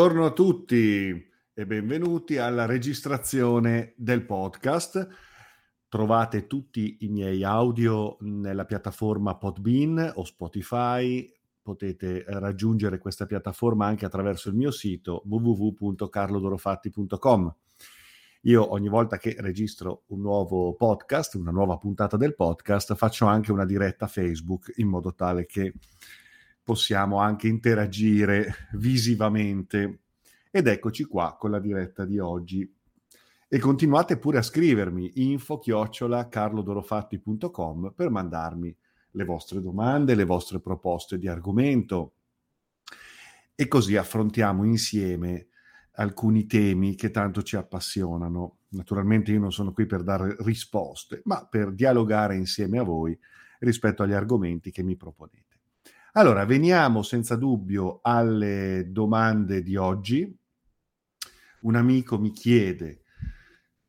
Buongiorno a tutti e benvenuti alla registrazione del podcast. Trovate tutti i miei audio nella piattaforma Podbean o Spotify. Potete raggiungere questa piattaforma anche attraverso il mio sito www.carlodorofatti.com. Io ogni volta che registro un nuovo podcast, una nuova puntata del podcast, faccio anche una diretta Facebook in modo tale che possiamo anche interagire visivamente. Ed eccoci qua con la diretta di oggi. E continuate pure a scrivermi info chiocciola carlodorofatti.com per mandarmi le vostre domande, le vostre proposte di argomento e così affrontiamo insieme alcuni temi che tanto ci appassionano. Naturalmente io non sono qui per dare risposte, ma per dialogare insieme a voi rispetto agli argomenti che mi proponete. Allora, veniamo senza dubbio alle domande di oggi. Un amico mi chiede,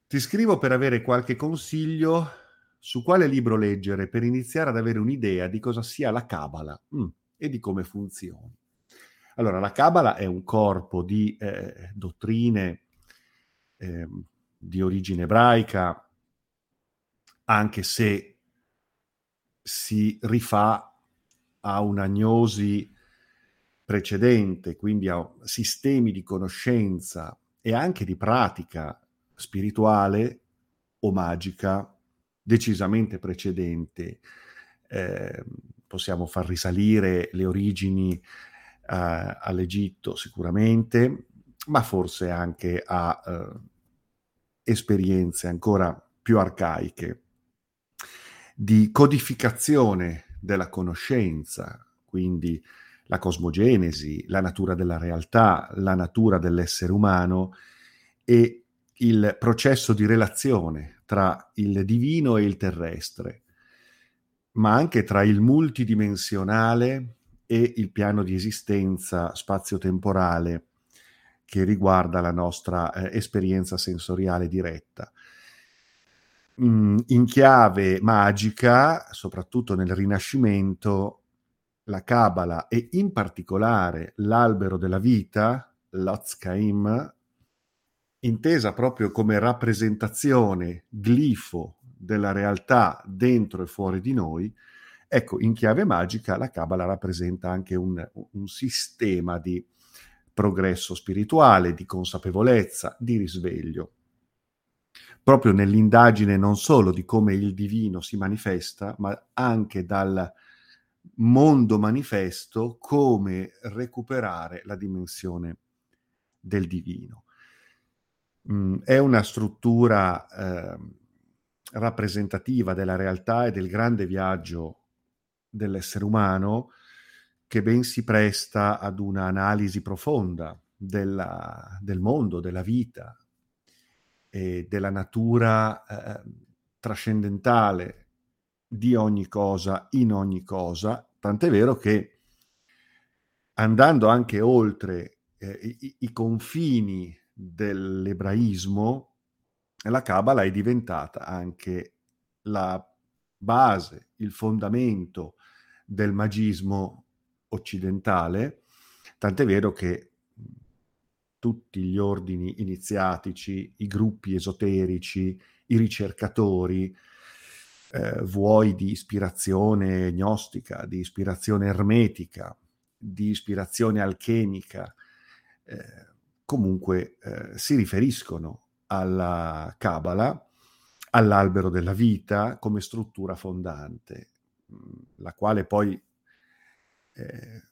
ti scrivo per avere qualche consiglio su quale libro leggere per iniziare ad avere un'idea di cosa sia la Kabbalah mm, e di come funzioni. Allora, la Kabbalah è un corpo di eh, dottrine eh, di origine ebraica, anche se si rifà a un'agnosi precedente, quindi a sistemi di conoscenza e anche di pratica spirituale o magica decisamente precedente. Eh, possiamo far risalire le origini eh, all'Egitto sicuramente, ma forse anche a eh, esperienze ancora più arcaiche di codificazione della conoscenza, quindi la cosmogenesi, la natura della realtà, la natura dell'essere umano e il processo di relazione tra il divino e il terrestre, ma anche tra il multidimensionale e il piano di esistenza spazio-temporale che riguarda la nostra eh, esperienza sensoriale diretta mh, mm, in chiave magica, soprattutto nel Rinascimento, la Kabbalah e in particolare l'albero della vita, l'Otzkaim, intesa proprio come rappresentazione, glifo della realtà dentro e fuori di noi, ecco, in chiave magica la Kabbalah rappresenta anche un, un sistema di progresso spirituale, di consapevolezza, di risveglio proprio nell'indagine non solo di come il divino si manifesta, ma anche dal mondo manifesto come recuperare la dimensione del divino. Mm, è una struttura eh, rappresentativa della realtà e del grande viaggio dell'essere umano che ben si presta ad un'analisi profonda della, del mondo, della vita, e della natura eh, trascendentale di ogni cosa in ogni cosa, tant'è vero che andando anche oltre eh, i, i, confini dell'ebraismo, la Kabbalah è diventata anche la base, il fondamento del magismo occidentale, tant'è vero che tutti gli ordini iniziatici, i gruppi esoterici, i ricercatori, eh, vuoi di ispirazione gnostica, di ispirazione ermetica, di ispirazione alchemica, eh, comunque eh, si riferiscono alla Kabbalah, all'albero della vita come struttura fondante, mm, la quale poi eh,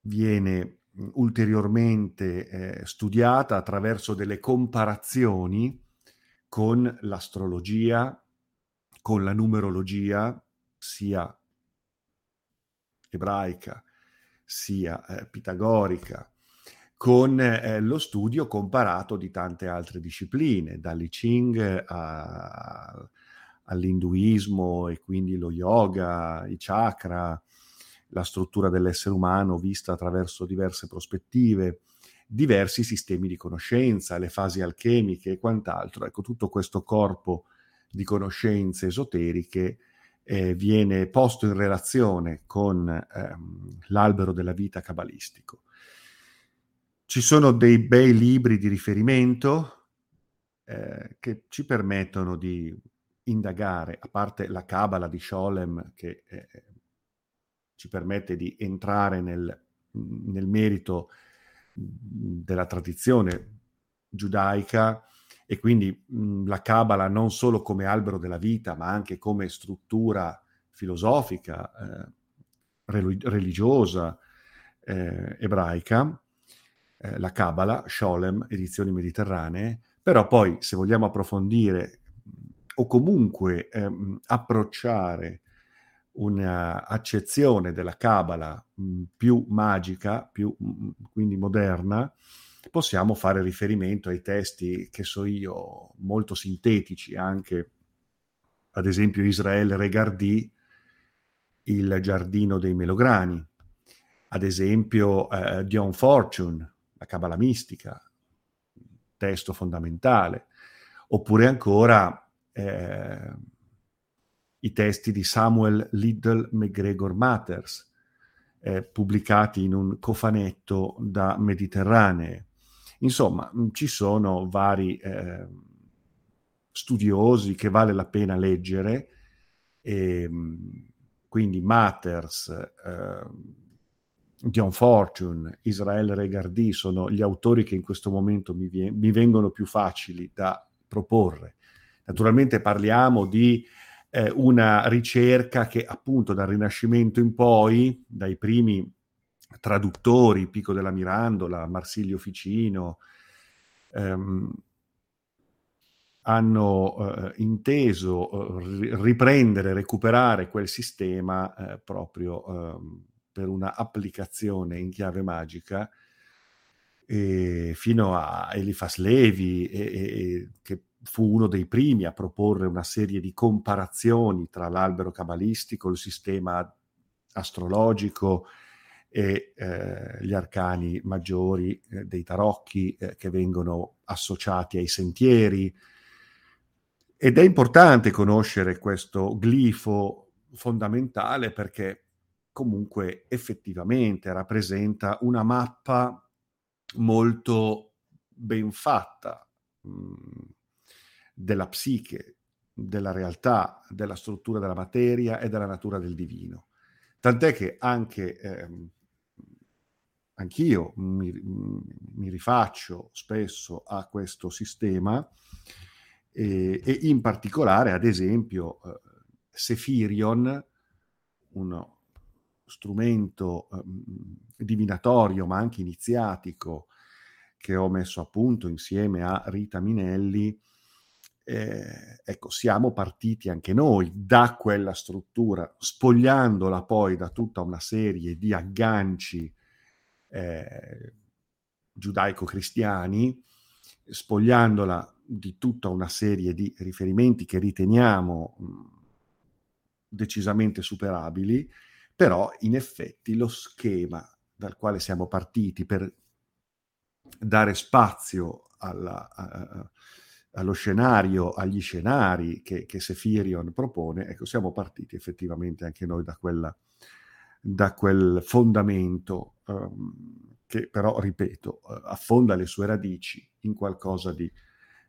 viene ulteriormente eh, studiata attraverso delle comparazioni con l'astrologia, con la numerologia, sia ebraica sia eh, pitagorica, con eh, lo studio comparato di tante altre discipline, dall'I Ching a, all'induismo e quindi lo yoga, i chakra, la struttura dell'essere umano vista attraverso diverse prospettive, diversi sistemi di conoscenza, le fasi alchemiche e quant'altro. Ecco, tutto questo corpo di conoscenze esoteriche eh, viene posto in relazione con ehm, l'albero della vita cabalistico. Ci sono dei bei libri di riferimento eh, che ci permettono di indagare, a parte la Kabbalah di Scholem che eh, ci permette di entrare nel, nel merito della tradizione giudaica e quindi mh, la Kabbalah non solo come albero della vita, ma anche come struttura filosofica, eh, religiosa eh, ebraica, eh, la Kabbalah, Sholem, edizioni mediterranee, però poi se vogliamo approfondire o comunque ehm, approcciare un'accezione della Kabbalah mh, più magica, più mh, quindi moderna, possiamo fare riferimento ai testi, che so io, molto sintetici, anche ad esempio Israele Regardì, Il giardino dei melograni, ad esempio eh, Dion Fortune, la Kabbalah mistica, testo fondamentale, oppure ancora eh, i testi di Samuel Liddell McGregor Matters, eh, pubblicati in un cofanetto da Mediterranee. Insomma, mm, ci sono vari eh, studiosi che vale la pena leggere, e, ehm, quindi Matters, eh, Dion Fortune, Israele Regardì sono gli autori che in questo momento mi, vie- mi vengono più facili da proporre. Naturalmente parliamo di eh, una ricerca che appunto dal Rinascimento in poi, dai primi traduttori, Pico della Mirandola, Marsilio Ficino, ehm, hanno eh, inteso eh, riprendere, recuperare quel sistema eh, proprio ehm, per una applicazione in chiave magica fino a Elifas Levi, e, e, che fu uno dei primi a proporre una serie di comparazioni tra l'albero cabalistico, il sistema astrologico e eh, gli arcani maggiori eh, dei tarocchi eh, che vengono associati ai sentieri. Ed è importante conoscere questo glifo fondamentale perché comunque effettivamente rappresenta una mappa molto ben fatta. Della psiche, della realtà, della struttura della materia e della natura del divino. Tant'è che anche ehm, anch'io mi, mi, rifaccio spesso a questo sistema e, e in particolare, ad esempio, eh, Sefirion, uno strumento eh, divinatorio ma anche iniziatico che ho messo a punto insieme a Rita Minelli, eh, ecco, siamo partiti anche noi da quella struttura, spogliandola poi da tutta una serie di agganci eh, giudaico-cristiani, spogliandola di tutta una serie di riferimenti che riteniamo mh, decisamente superabili, però in effetti lo schema dal quale siamo partiti per dare spazio alla, a, allo scenario, agli scenari che, che Sefirion propone, ecco, siamo partiti effettivamente anche noi da, quella, da quel fondamento um, che però, ripeto, uh, affonda le sue radici in qualcosa di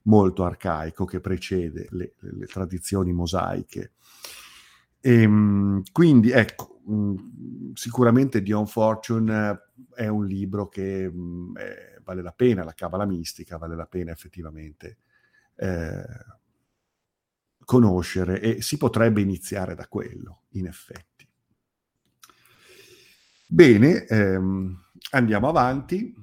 molto arcaico che precede le, le, tradizioni mosaiche. E, um, quindi, ecco, um, sicuramente Dion Fortune è un libro che mm, vale la pena, la Cabala mistica vale la pena effettivamente eh, conoscere e si potrebbe iniziare da quello, in effetti. Bene, ehm, andiamo avanti.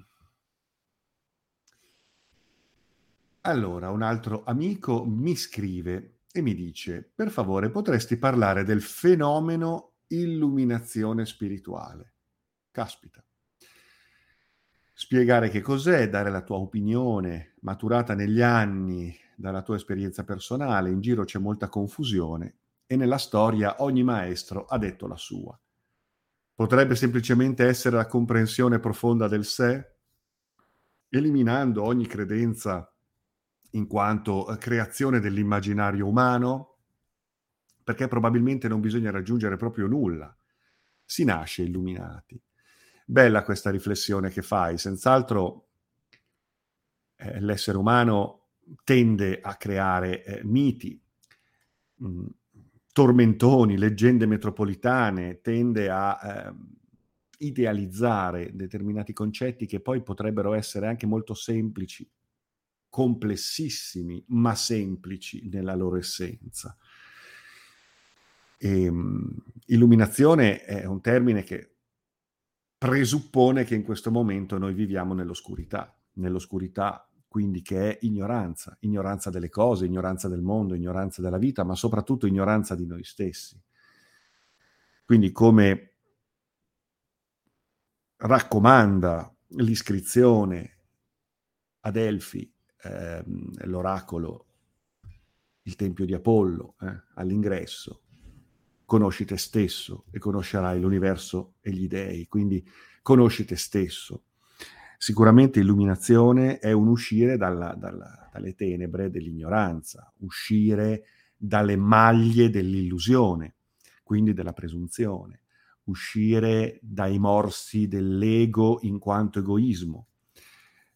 Allora, un altro amico mi scrive e mi dice, per favore, potresti parlare del fenomeno illuminazione spirituale? Caspita. Spiegare che cos'è, dare la tua opinione maturata negli anni dalla tua esperienza personale, in giro c'è molta confusione e nella storia ogni maestro ha detto la sua. Potrebbe semplicemente essere la comprensione profonda del sé, eliminando ogni credenza in quanto eh, creazione dell'immaginario umano, perché probabilmente non bisogna raggiungere proprio nulla. Si nasce illuminati. Bella questa riflessione che fai, senz'altro eh, l'essere umano tende a creare eh, miti, mh, mm, tormentoni, leggende metropolitane, tende a eh, idealizzare determinati concetti che poi potrebbero essere anche molto semplici, complessissimi, ma semplici nella loro essenza. E, um, illuminazione è un termine che presuppone che in questo momento noi viviamo nell'oscurità, nell'oscurità quindi che è ignoranza, ignoranza delle cose, ignoranza del mondo, ignoranza della vita, ma soprattutto ignoranza di noi stessi. Quindi come raccomanda l'iscrizione ad Elfi, eh, l'oracolo, il tempio di Apollo, eh, all'ingresso, conosci te stesso e conoscerai l'universo e gli dei, quindi conosci te stesso Sicuramente illuminazione è un uscire dalla, dalla, dalle tenebre dell'ignoranza, uscire dalle maglie dell'illusione, quindi della presunzione, uscire dai morsi dell'ego in quanto egoismo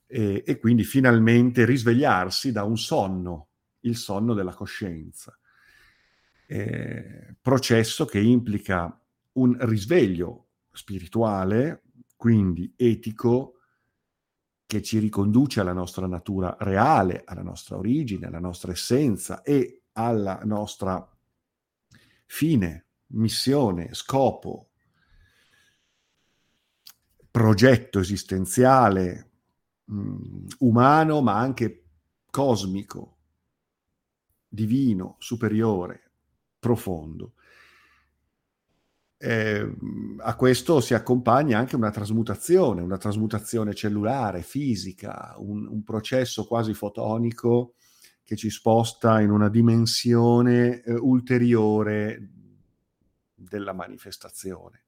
e, e quindi finalmente risvegliarsi da un sonno, il sonno della coscienza. Eh, processo che implica un risveglio spirituale, quindi etico, che ci riconduce alla nostra natura reale, alla nostra origine, alla nostra essenza e alla nostra fine, missione, scopo, progetto esistenziale, mh, mm, umano, ma anche cosmico, divino, superiore, profondo eh, a questo si accompagna anche una trasmutazione, una trasmutazione cellulare, fisica, un, un processo quasi fotonico che ci sposta in una dimensione eh, ulteriore della manifestazione.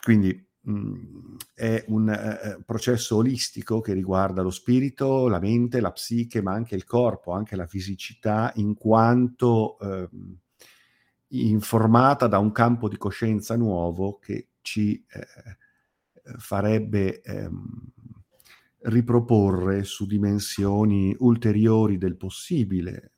Quindi mh, mm, è un eh, eh, processo olistico che riguarda lo spirito, la mente, la psiche, ma anche il corpo, anche la fisicità, in quanto eh, informata da un campo di coscienza nuovo che ci eh, farebbe ehm, riproporre su dimensioni ulteriori del possibile.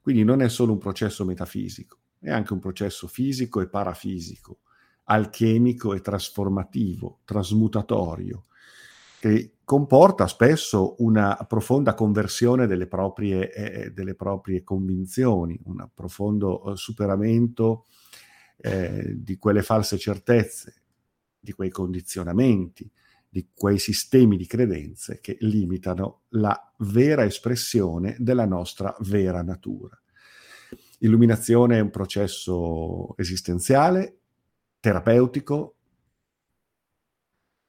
Quindi non è solo un processo metafisico, è anche un processo fisico e parafisico, alchemico e trasformativo, trasmutatorio, che comporta spesso una profonda conversione delle proprie, eh, delle proprie convinzioni, un profondo eh, superamento eh, di quelle false certezze, di quei condizionamenti, di quei sistemi di credenze che limitano la vera espressione della nostra vera natura. Illuminazione è un processo esistenziale, terapeutico,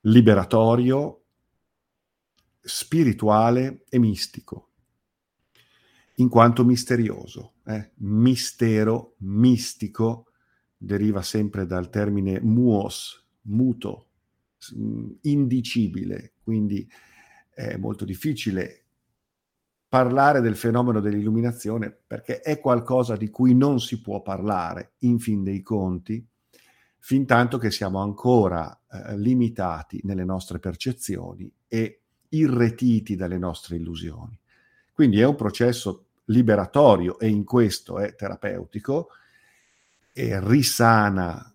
liberatorio, spirituale e mistico, in quanto misterioso. Eh? Mistero, mistico, deriva sempre dal termine muos, muto, indicibile, quindi è molto difficile parlare del fenomeno dell'illuminazione perché è qualcosa di cui non si può parlare, in fin dei conti, fin tanto che siamo ancora eh, limitati nelle nostre percezioni e irretiti dalle nostre illusioni. Quindi è un processo liberatorio e in questo è terapeutico e risana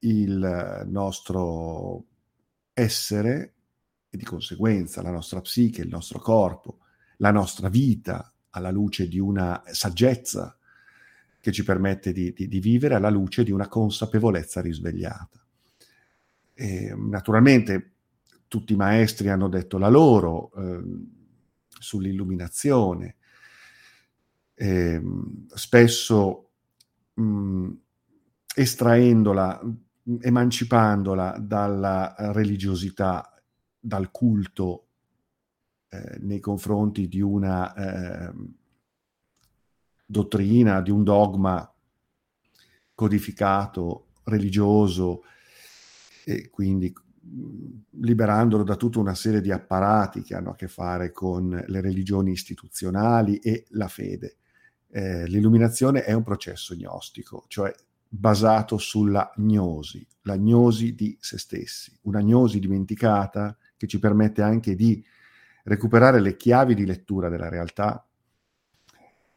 il nostro essere e di conseguenza la nostra psiche, il nostro corpo, la nostra vita alla luce di una saggezza che ci permette di, di, di vivere alla luce di una consapevolezza risvegliata. E, naturalmente tutti i maestri hanno detto la loro eh, sull'illuminazione. Eh, spesso mh, mm, estraendola, emancipandola dalla religiosità, dal culto eh, nei confronti di una eh, dottrina, di un dogma codificato, religioso, e quindi liberandolo da tutta una serie di apparati che hanno a che fare con le religioni istituzionali e la fede. Eh, l'illuminazione è un processo gnostico, cioè basato sulla gnosi, la gnosi di se stessi, una gnosi dimenticata che ci permette anche di recuperare le chiavi di lettura della realtà.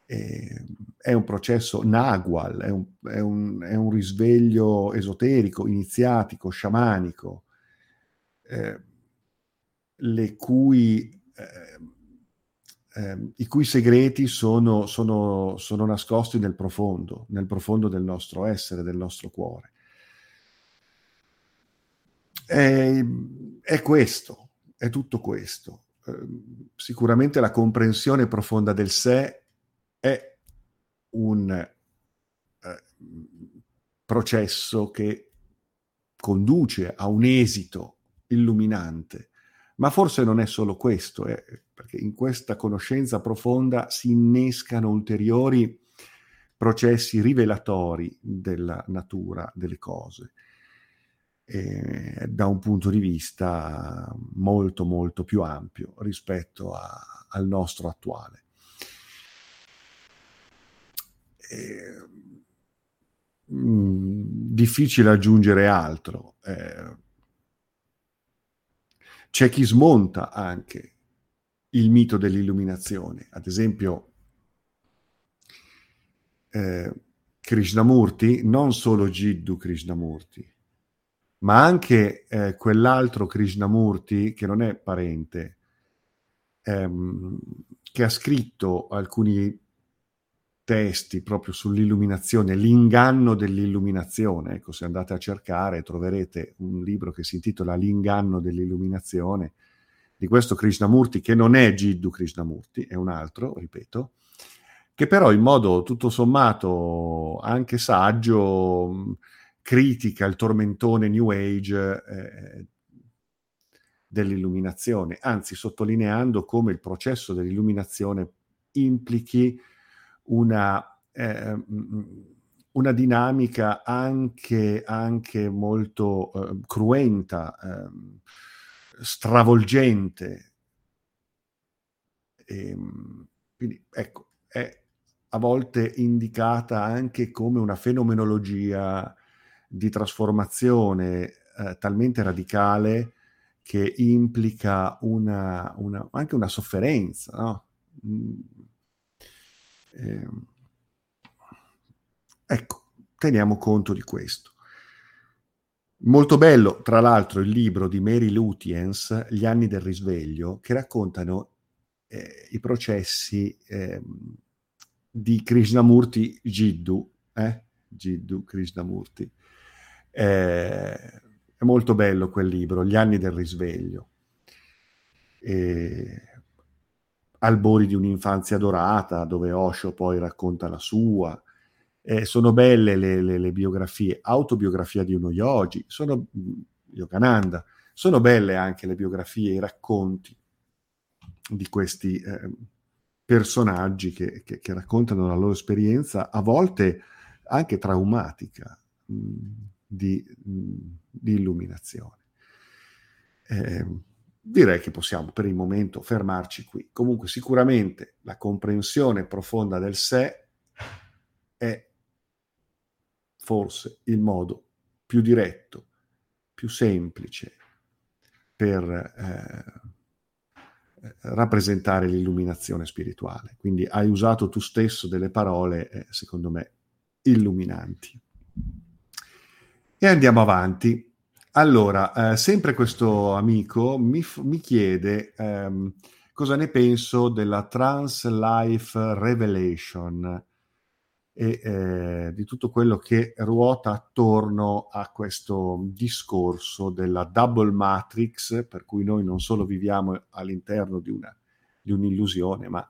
Eh, è un processo nagual, è un, è, un, è un, risveglio esoterico, iniziatico, sciamanico, eh, le cui eh, i cui segreti sono, sono, sono, nascosti nel profondo, nel profondo del nostro essere, del nostro cuore. È, è questo, è tutto questo. Eh, sicuramente la comprensione profonda del sé è un eh, processo che conduce a un esito illuminante ma forse non è solo questo, eh, perché in questa conoscenza profonda si innescano ulteriori processi rivelatori della natura delle cose, eh, da un punto di vista molto molto più ampio rispetto a, al nostro attuale. Eh, mh, difficile aggiungere altro. Eh, c'è chi smonta anche il mito dell'illuminazione. Ad esempio, eh, Krishnamurti, non solo Jiddu Krishnamurti, ma anche eh, quell'altro Krishnamurti che non è parente, ehm, che ha scritto alcuni testi proprio sull'illuminazione, l'inganno dell'illuminazione. Ecco, se andate a cercare troverete un libro che si intitola L'inganno dell'illuminazione di questo Krishnamurti, che non è Jiddu Krishnamurti, è un altro, ripeto, che però in modo tutto sommato anche saggio critica il tormentone New Age eh, dell'illuminazione, anzi sottolineando come il processo dell'illuminazione implichi una, eh, una dinamica anche, anche molto eh, cruenta, eh, stravolgente. E, ehm, quindi ecco, è a volte indicata anche come una fenomenologia di trasformazione eh, talmente radicale che implica una, una, anche una sofferenza, no? Eh, ecco, teniamo conto di questo. Molto bello, tra l'altro, il libro di Mary Lutyens, Gli anni del risveglio, che raccontano eh, i processi eh, di Krishnamurti Jiddu, eh? Jiddu Krishnamurti. Eh, è molto bello quel libro, Gli anni del risveglio. E albori di un'infanzia dorata, dove Osho poi racconta la sua. Eh, sono belle le, le, le, biografie, autobiografia di uno yogi, sono mm, Yogananda, sono belle anche le biografie, i racconti di questi eh, personaggi che, che, che, raccontano la loro esperienza, a volte anche traumatica, mh, mm, di, mh, mm, di, illuminazione. Eh, direi che possiamo per il momento fermarci qui. Comunque sicuramente la comprensione profonda del sé è forse il modo più diretto, più semplice per eh, rappresentare l'illuminazione spirituale. Quindi hai usato tu stesso delle parole, eh, secondo me, illuminanti. E andiamo avanti. Allora, eh, sempre questo amico mi, f- mi chiede ehm, cosa ne penso della Trans Life Revelation e eh, di tutto quello che ruota attorno a questo discorso della double matrix, per cui noi non solo viviamo all'interno di, una, di un'illusione, ma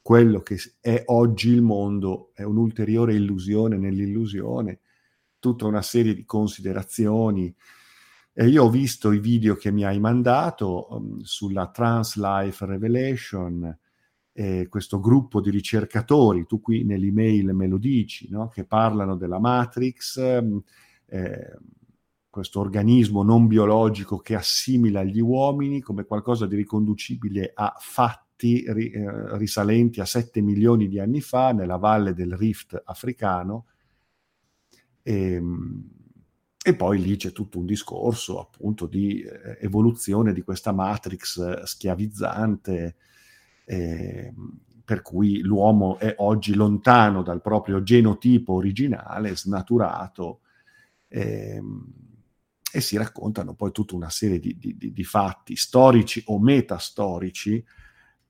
quello che è oggi il mondo è un'ulteriore illusione nell'illusione, tutta una serie di considerazioni e io ho visto i video che mi hai mandato um, sulla Trans Life Revelation, eh, questo gruppo di ricercatori, tu qui nell'email me lo dici, no? che parlano della Matrix, eh, questo organismo non biologico che assimila gli uomini come qualcosa di riconducibile a fatti ri, eh, risalenti a 7 milioni di anni fa nella valle del Rift africano E, ehm, e poi lì c'è tutto un discorso appunto di eh, evoluzione di questa matrix eh, schiavizzante, eh, per cui l'uomo è oggi lontano dal proprio genotipo originale, snaturato, eh, e si raccontano poi tutta una serie di, di, di fatti storici o metastorici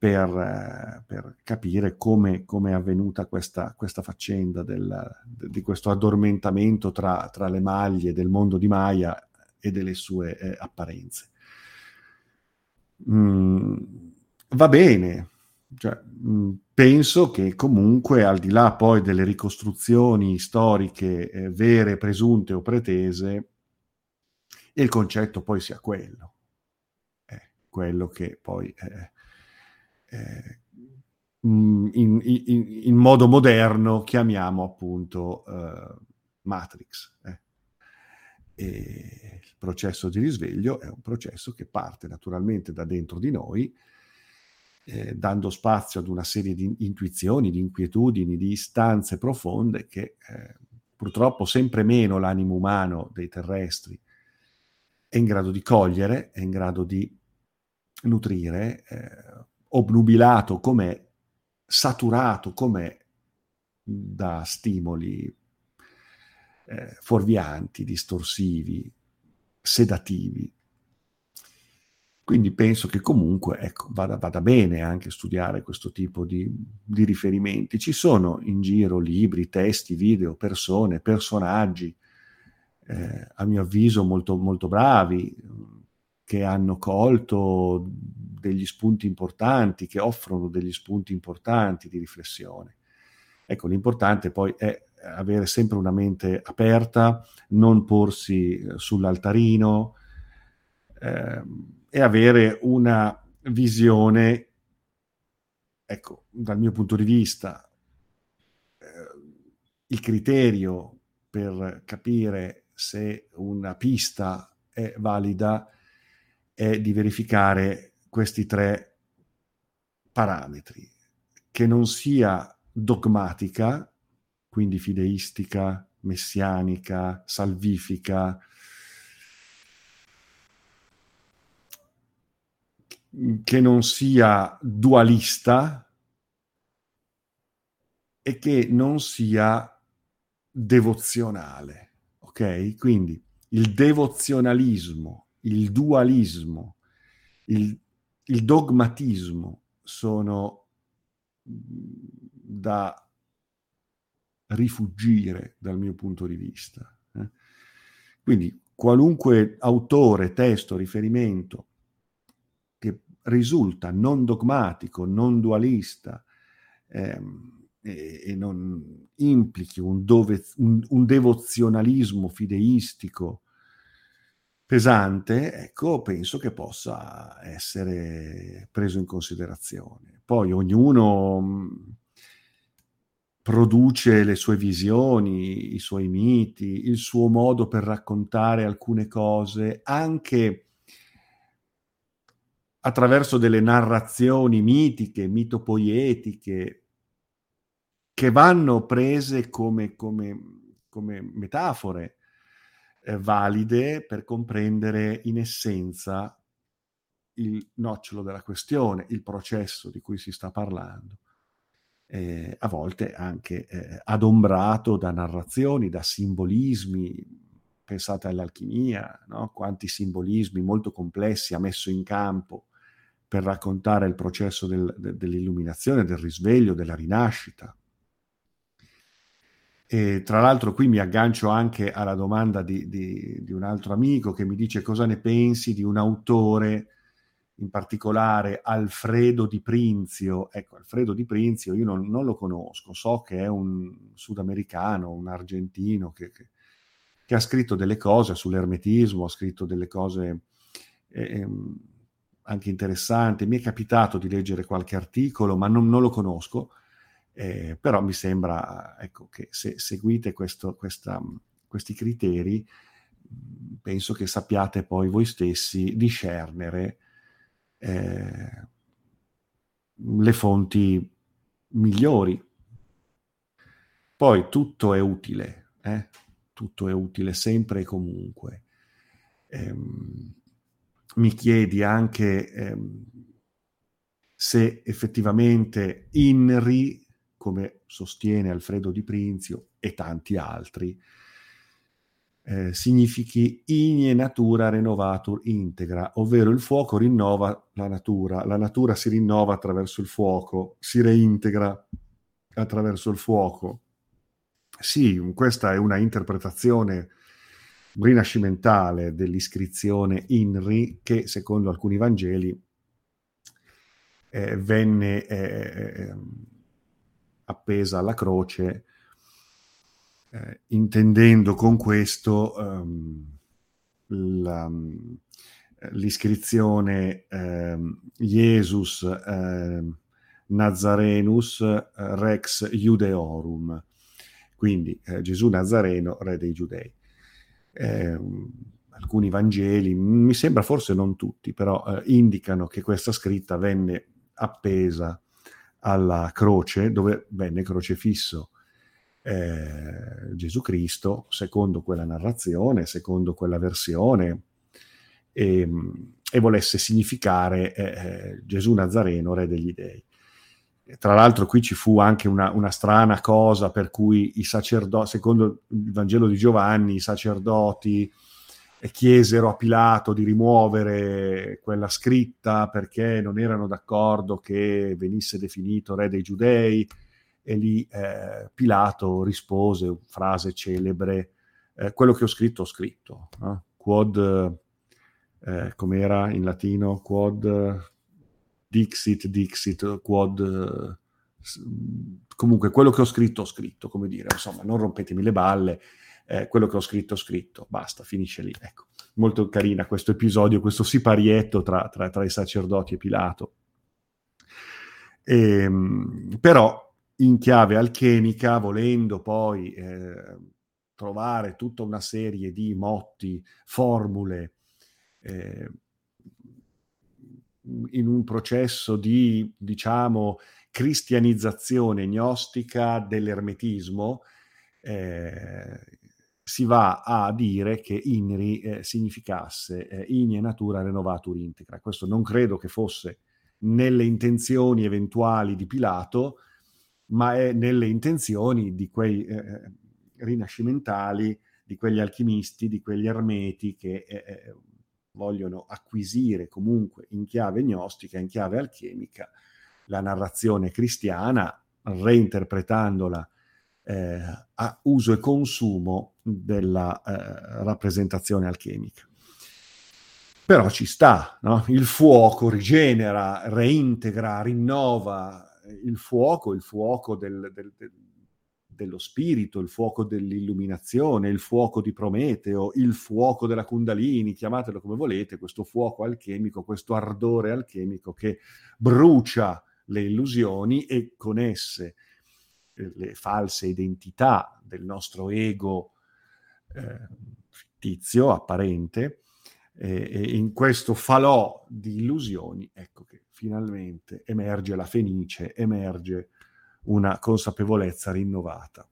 per, eh, per capire come, come, è avvenuta questa, questa faccenda del, di questo addormentamento tra, tra, le maglie del mondo di Maya e delle sue eh, apparenze. Mm, va bene, cioè, mh, mm, penso che comunque al di là poi delle ricostruzioni storiche eh, vere, presunte o pretese, il concetto poi sia quello, eh, quello che poi eh, eh, in, in, in, modo moderno chiamiamo appunto uh, Matrix. Eh. Il processo di risveglio è un processo che parte naturalmente da dentro di noi, eh, dando spazio ad una serie di intuizioni, di inquietudini, di istanze profonde che eh, purtroppo sempre meno l'animo umano dei terrestri è in grado di cogliere, è in grado di nutrire, eh, obnubilato com'è, saturato com'è da stimoli eh, fuorvianti, distorsivi, sedativi. Quindi penso che comunque ecco, vada, vada, bene anche studiare questo tipo di, di, riferimenti. Ci sono in giro libri, testi, video, persone, personaggi, eh, a mio avviso molto, molto bravi, che hanno colto degli spunti importanti, che offrono degli spunti importanti di riflessione. Ecco, l'importante poi è avere sempre una mente aperta, non porsi eh, sull'altarino eh, e avere una visione, ecco, dal mio punto di vista, eh, il criterio per capire se una pista è valida è di verificare questi tre parametri, che non sia dogmatica, quindi fideistica, messianica, salvifica, che non sia dualista e che non sia devozionale. Ok? Quindi il devozionalismo, il dualismo, il il dogmatismo sono da rifugire dal mio punto di vista. Eh? Quindi qualunque autore, testo, riferimento che risulta non dogmatico, non dualista ehm, e, e, non implichi un, dove, un, un devozionalismo fideistico pesante, ecco, penso che possa essere preso in considerazione. Poi ognuno mhmm, produce le sue visioni, i suoi miti, il suo modo per raccontare alcune cose, anche attraverso delle narrazioni mitiche, mitopoietiche, che vanno prese come, come, come metafore eh, valide per comprendere in essenza il nocciolo della questione, il processo di cui si sta parlando. Eh, a volte anche eh, adombrato da narrazioni, da simbolismi, pensate all'alchimia, no? quanti simbolismi molto complessi ha messo in campo per raccontare il processo del, de, dell'illuminazione, del risveglio, della rinascita. E tra l'altro qui mi aggancio anche alla domanda di, di, di, un altro amico che mi dice cosa ne pensi di un autore, in particolare Alfredo Di Prinzio. Ecco, Alfredo Di Prinzio io non, non lo conosco, so che è un sudamericano, un argentino che, che, che ha scritto delle cose sull'ermetismo, ha scritto delle cose eh, ehm, anche interessanti. Mi è capitato di leggere qualche articolo, ma non, non lo conosco eh, però mi sembra ecco, che se seguite questo, questa, questi criteri, penso che sappiate poi voi stessi discernere eh, le fonti migliori. Poi tutto è utile, eh? tutto è utile sempre e comunque. Ehm, mi chiedi anche ehm, se effettivamente INRI, come sostiene Alfredo Di Prinzio e tanti altri, eh, significhi igne natura renovatur integra, ovvero il fuoco rinnova la natura, la natura si rinnova attraverso il fuoco, si reintegra attraverso il fuoco. Sì, questa è una interpretazione rinascimentale dell'iscrizione INRI che secondo alcuni Vangeli eh, venne eh, eh appesa alla croce eh, intendendo con questo um, la, l'iscrizione um, Jesus um, Nazarenus Rex Judeorum, quindi eh, Gesù Nazareno, re dei giudei. Eh, alcuni Vangeli, mi sembra forse non tutti, però eh, indicano che questa scritta venne appesa alla croce, dove venne crocefisso eh, Gesù Cristo, secondo quella narrazione, secondo quella versione, e, e volesse significare eh, eh, Gesù Nazareno, re degli dei. Tra l'altro qui ci fu anche una, una strana cosa per cui i sacerdoti, secondo il Vangelo di Giovanni, i sacerdoti chiesero a Pilato di rimuovere quella scritta perché non erano d'accordo che venisse definito re dei giudei. E lì eh, Pilato rispose, frase celebre, eh, quello che ho scritto ho scritto, no? quod, eh, come era in latino, quod dixit, dixit, quod, comunque quello che ho scritto ho scritto, come dire, insomma, non rompetemi le balle, eh, quello che ho scritto ho scritto, basta, finisce lì, ecco. Molto carina questo episodio, questo siparietto tra, tra, tra i sacerdoti e Pilato. E, ehm, però in chiave alchemica, volendo poi eh, trovare tutta una serie di motti, formule, eh, in un processo di, diciamo, cristianizzazione gnostica dell'ermetismo, eh, si va a dire che INRI eh, significasse eh, Igne Natura Renovatur Integra. Questo non credo che fosse nelle intenzioni eventuali di Pilato, ma è nelle intenzioni di quei eh, eh, rinascimentali, di quegli alchimisti, di quegli ermeti che eh, eh, vogliono acquisire comunque in chiave gnostica, in chiave alchemica, la narrazione cristiana, reinterpretandola eh, a uso e consumo della eh, rappresentazione alchemica. Però ci sta, no? il fuoco rigenera, reintegra, rinnova, il fuoco, il fuoco del, del, del, dello spirito, il fuoco dell'illuminazione, il fuoco di Prometeo, il fuoco della Kundalini, chiamatelo come volete, questo fuoco alchemico, questo ardore alchemico che brucia le illusioni e con esse le false identità del nostro ego eh, fittizio, apparente, e, e in questo falò di illusioni, ecco che finalmente emerge la fenice, emerge una consapevolezza rinnovata.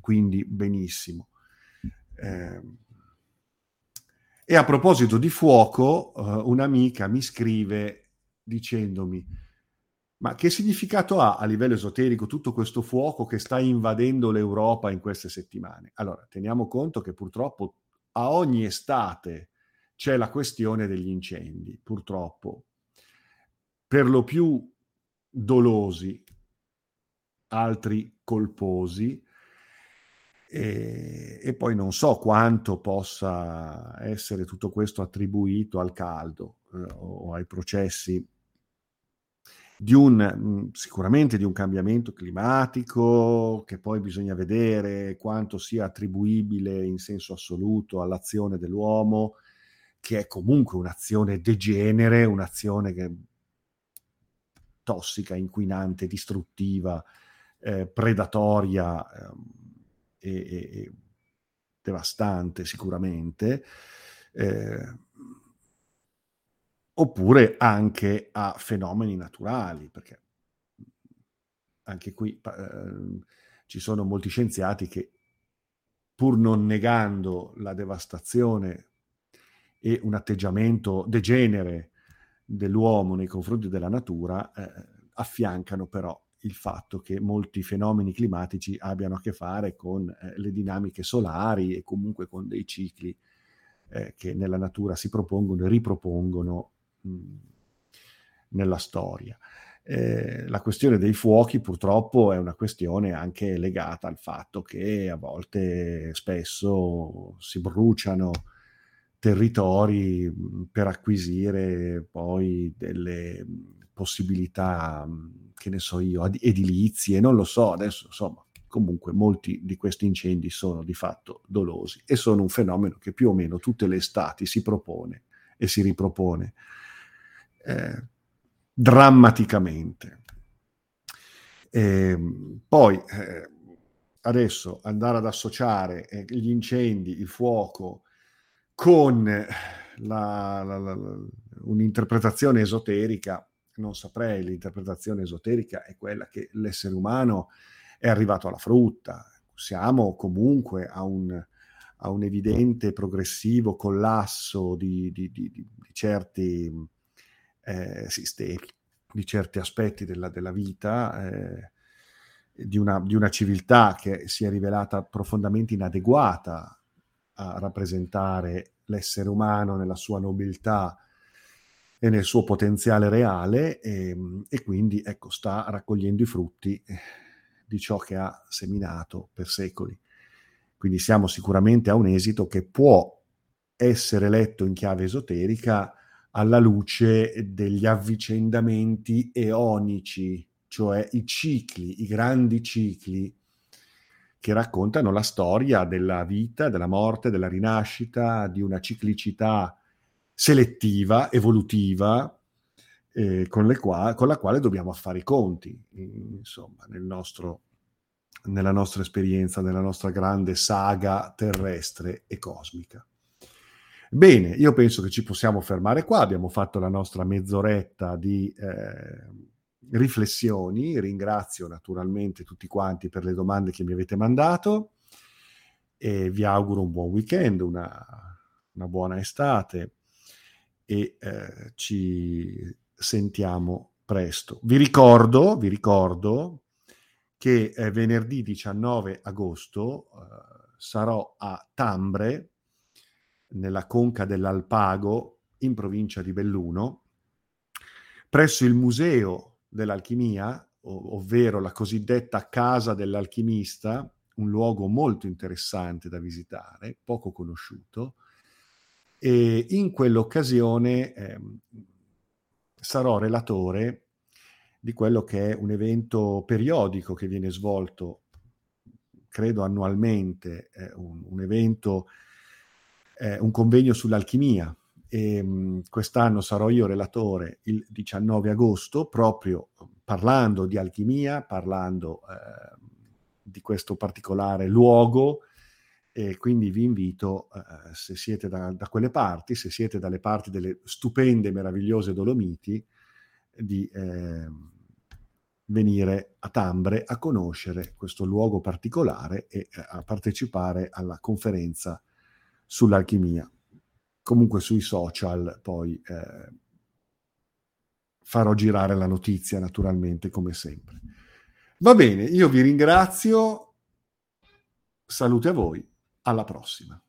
Quindi benissimo. Eh, e a proposito di fuoco, uh, un'amica mi scrive dicendomi, ma che significato ha a livello esoterico tutto questo fuoco che sta invadendo l'Europa in queste settimane? Allora, teniamo conto che purtroppo a ogni estate c'è la questione degli incendi, purtroppo per lo più dolosi, altri colposi, e, e, poi non so quanto possa essere tutto questo attribuito al caldo eh, o ai processi di un mm, sicuramente di un cambiamento climatico che poi bisogna vedere quanto sia attribuibile in senso assoluto all'azione dell'uomo che è comunque un'azione degenere, un'azione che tossica, inquinante, distruttiva, eh, predatoria eh, e, e, devastante sicuramente, eh, oppure anche a fenomeni naturali, perché anche qui eh, ci sono molti scienziati che pur non negando la devastazione e un atteggiamento degenere dell'uomo nei confronti della natura, eh, affiancano però il fatto che molti fenomeni climatici abbiano a che fare con eh, le dinamiche solari e comunque con dei cicli eh, che nella natura si propongono e ripropongono nella storia. Eh, la questione dei fuochi purtroppo è una questione anche legata al fatto che a volte spesso si bruciano territori per acquisire poi delle possibilità, che ne so io, edilizie, non lo so, adesso insomma, comunque molti di questi incendi sono di fatto dolosi e sono un fenomeno che più o meno tutte le estati si propone e si ripropone eh, drammaticamente. E, ehm, poi eh, adesso andare ad associare eh, gli incendi, il fuoco, con la, la, la, un'interpretazione esoterica, non saprei, l'interpretazione esoterica è quella che l'essere umano è arrivato alla frutta, siamo comunque a un, a un evidente progressivo collasso di, di, di, di certi eh, sistemi, di certi aspetti della, della vita, eh, di, una, di una civiltà che si è rivelata profondamente inadeguata a rappresentare l'essere umano nella sua nobiltà e nel suo potenziale reale e, e, quindi ecco, sta raccogliendo i frutti di ciò che ha seminato per secoli. Quindi siamo sicuramente a un esito che può essere letto in chiave esoterica alla luce degli avvicendamenti eonici, cioè i cicli, i grandi cicli che raccontano la storia della vita, della morte, della rinascita, di una ciclicità selettiva, evolutiva, eh, con, qua- con, la quale dobbiamo affare i conti, insomma, nel nostro, nella nostra esperienza, nella nostra grande saga terrestre e cosmica. Bene, io penso che ci possiamo fermare qua, abbiamo fatto la nostra mezz'oretta di eh, riflessioni. Ringrazio naturalmente tutti quanti per le domande che mi avete mandato e vi auguro un buon weekend, una, una buona estate e eh, ci sentiamo presto. Vi ricordo, vi ricordo che eh, venerdì 19 agosto eh, sarò a Tambre, nella conca dell'Alpago, in provincia di Belluno, presso il museo dell'alchimia, ovvero la cosiddetta casa dell'alchimista, un luogo molto interessante da visitare, poco conosciuto, e in quell'occasione eh, sarò relatore di quello che è un evento periodico che viene svolto, credo annualmente, eh, un, un, evento, eh, un convegno sull'alchimia, e, mh, quest'anno sarò io relatore il 19 agosto, proprio parlando di alchimia, parlando eh, di questo particolare luogo. E quindi vi invito, eh, se siete da, da, quelle parti, se siete dalle parti delle stupende, meravigliose Dolomiti, di eh, venire a Tambre a conoscere questo luogo particolare e eh, a partecipare alla conferenza sull'alchimia comunque sui social poi eh, farò girare la notizia naturalmente come sempre. Va bene, io vi ringrazio, salute a voi, alla prossima.